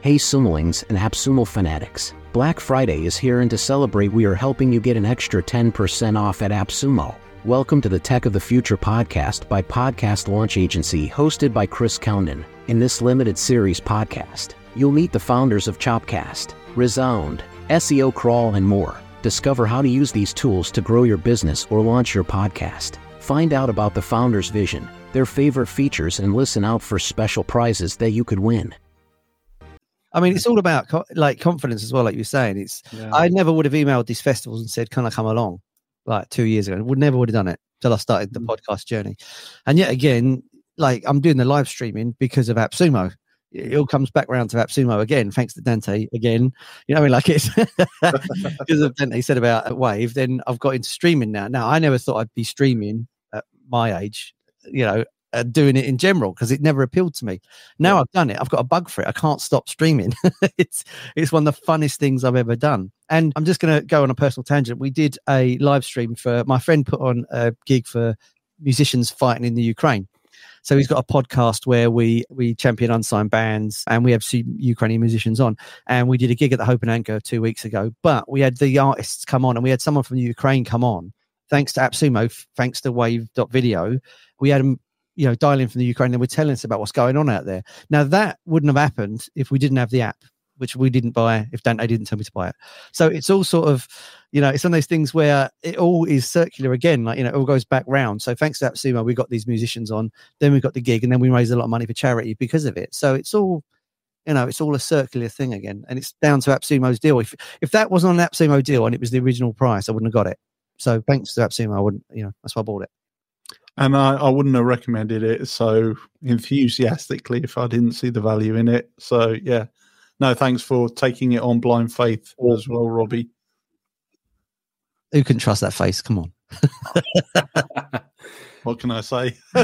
Hey Sumolings and AppSumo fanatics. Black Friday is here and to celebrate we are helping you get an extra 10% off at AppSumo. Welcome to the Tech of the Future podcast by Podcast Launch Agency hosted by Chris Kounden. In this limited series podcast, you'll meet the founders of Chopcast, Resound, SEO Crawl and more. Discover how to use these tools to grow your business or launch your podcast. Find out about the founders' vision, their favorite features and listen out for special prizes that you could win. I mean, it's all about co- like confidence as well. Like you're saying, it's Yeah. I never would have emailed these festivals and said, "Can I come along?" Like two years ago, would never would have done it till I started the Mm. podcast journey. And yet again, like I'm doing the live streaming because of AppSumo. It all comes back around to AppSumo again, thanks to Dante again. You know, I mean, like it's because of Dante said about Wave. Then I've got into streaming now. Now I never thought I'd be streaming at my age. You know, uh, doing it in general because it never appealed to me. Now I've done it. I've got a bug for it. I can't stop streaming. it's it's one of the funnest things I've ever done. And I'm just going to go on a personal tangent. We did a live stream for my friend put on a gig for musicians fighting in the Ukraine. So he's got a podcast where we we champion unsigned bands and we have some Ukrainian musicians on. And we did a gig at the Hope and Anchor two weeks ago. But we had the artists come on and we had someone from the Ukraine come on. Thanks to AppSumo, thanks to Wave.video, we had them you know, dialing from the Ukraine. They were telling us about what's going on out there. Now that wouldn't have happened if we didn't have the app, which we didn't buy. If Dante didn't tell me to buy it, so it's all sort of, you know, it's one of those things where it all is circular again. Like you know, it all goes back round. So thanks to AppSumo, we got these musicians on. Then we got the gig, and then we raised a lot of money for charity because of it. So it's all. You know, it's all a circular thing again, and it's down to AppSumo's deal. If if that wasn't an AppSumo deal and it was the original price, I wouldn't have got it. So thanks to AppSumo, I wouldn't. You know, that's why I bought it. And I, I wouldn't have recommended it so enthusiastically if I didn't see the value in it. So yeah, no, thanks for taking it on blind faith as well, Robbie. Who can trust that face? Come on. What can I say?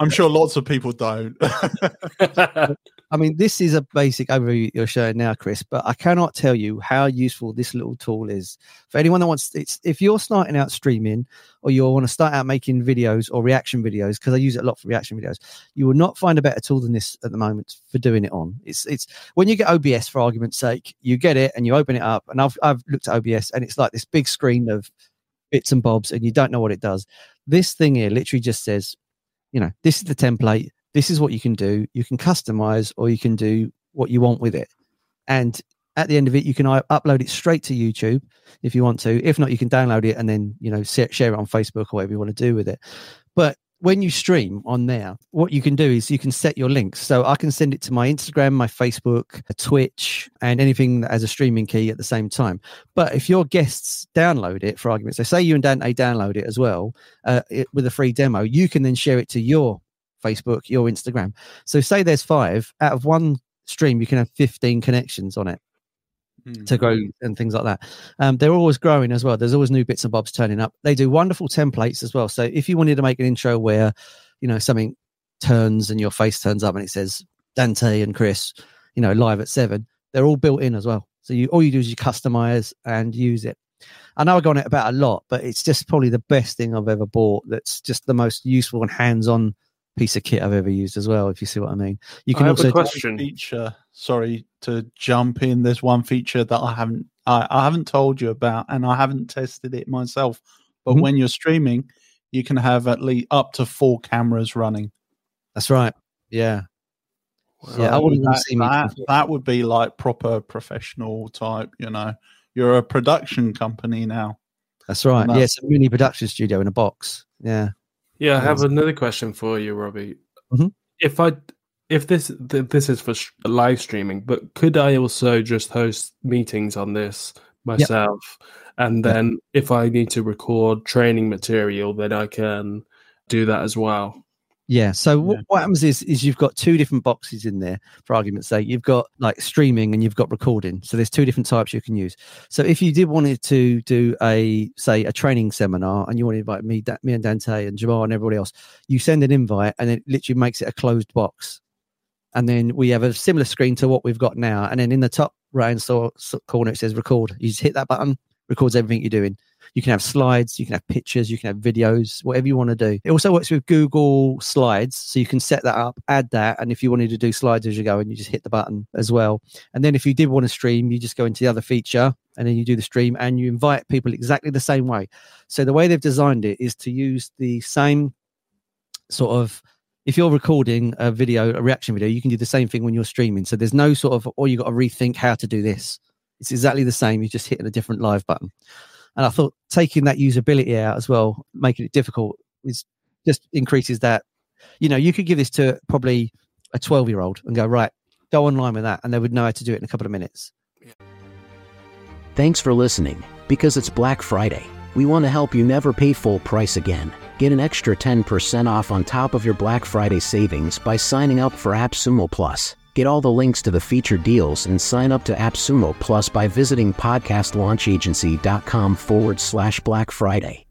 I'm sure lots of people don't. I mean, this is a basic overview you're showing now, Chris, but I cannot tell you how useful this little tool is for anyone that wants. It's if you're starting out streaming or you want to start out making videos or reaction videos, because I use it a lot for reaction videos, you will not find a better tool than this at the moment for doing it on. It's it's when you get OBS for argument's sake, you get it and you open it up, and I've I've looked at OBS and it's like this big screen of bits and bobs, and you don't know what it does. This thing here literally just says, you know, this is the template this is what you can do. You can customize or you can do what you want with it. And at the end of it, you can upload it straight to YouTube if you want to. If not, you can download it and then, you know, share it on Facebook or whatever you want to do with it. But when you stream on there, what you can do is you can set your links. So I can send it to my Instagram, my Facebook, Twitch, and anything that has a streaming key at the same time. But if your guests download it, for argument's sake, say you and Dante download it as well uh, it, with a free demo, you can then share it to your Facebook, your Instagram. So say there's five out of one stream, you can have 15 connections on it Hmm. to grow and things like that. Um, they're always growing as well. There's always new bits and bobs turning up. They do wonderful templates as well. So if you wanted to make an intro where, you know, something turns and your face turns up and it says Dante and Chris, you know, live at seven, they're all built in as well. So you all you do is you customize and use it. I know I've gone it about a lot, but it's just probably the best thing I've ever bought. That's just the most useful and hands-on piece of kit I've ever used as well. If you see what I mean, you can I have also a question. feature. Sorry to jump in. There's one feature that I haven't I, I haven't told you about, and I haven't tested it myself. But Mhm. when you're streaming, you can have at least up to four cameras running. That's right. Yeah, yeah. I wouldn't that, see me. that, that would be like proper professional type. You know, you're a production company now. That's right. that- Yeah, it's a mini production studio in a box. Yeah. Yeah, I have another question for you, Robbie. Mhm. If I if this th- this is for sh- live streaming, but could I also just host meetings on this myself? And Yeah. then if I need to record training material, then I can do that as well. Yeah. So what, what happens is is you've got two different boxes in there, for argument's sake. You've got like streaming and you've got recording. So there's two different types you can use. So if you did wanted to do a say a training seminar and you want to invite me, Da- me and Dante and Jamal and everybody else, you send an invite and it literally makes it a closed box. And then we have a similar screen to what we've got now. And then in the top right hand so, so corner it says record. You just hit that button, records everything you're doing. You can have slides, you can have pictures, you can have videos, whatever you want to do. It also works with Google Slides, so you can set that up, add that, and if you wanted to do slides as you go, and you just hit the button as well. And then if you did want to stream, you just go into the other feature, and then you do the stream, and you invite people exactly the same way. So the way they've designed it is to use the same sort of if you're recording a video, a reaction video, you can do the same thing when you're streaming. So there's no sort of, or you got to rethink how to do this. It's exactly the same. You just hit a different live button. And I thought taking that usability out as well, making it difficult, is just increases that. You know, you could give this to probably a 12 year old and go, right, go online with that. And they would know how to do it in a couple of minutes. Thanks for listening. Because it's Black Friday, we want to help you never pay full price again. Get an extra 10% off on top of your Black Friday savings by signing up for AppSumo Plus. Get all the links to the featured deals and sign up to AppSumo Plus by visiting podcastlaunchagency.com forward slash Black Friday.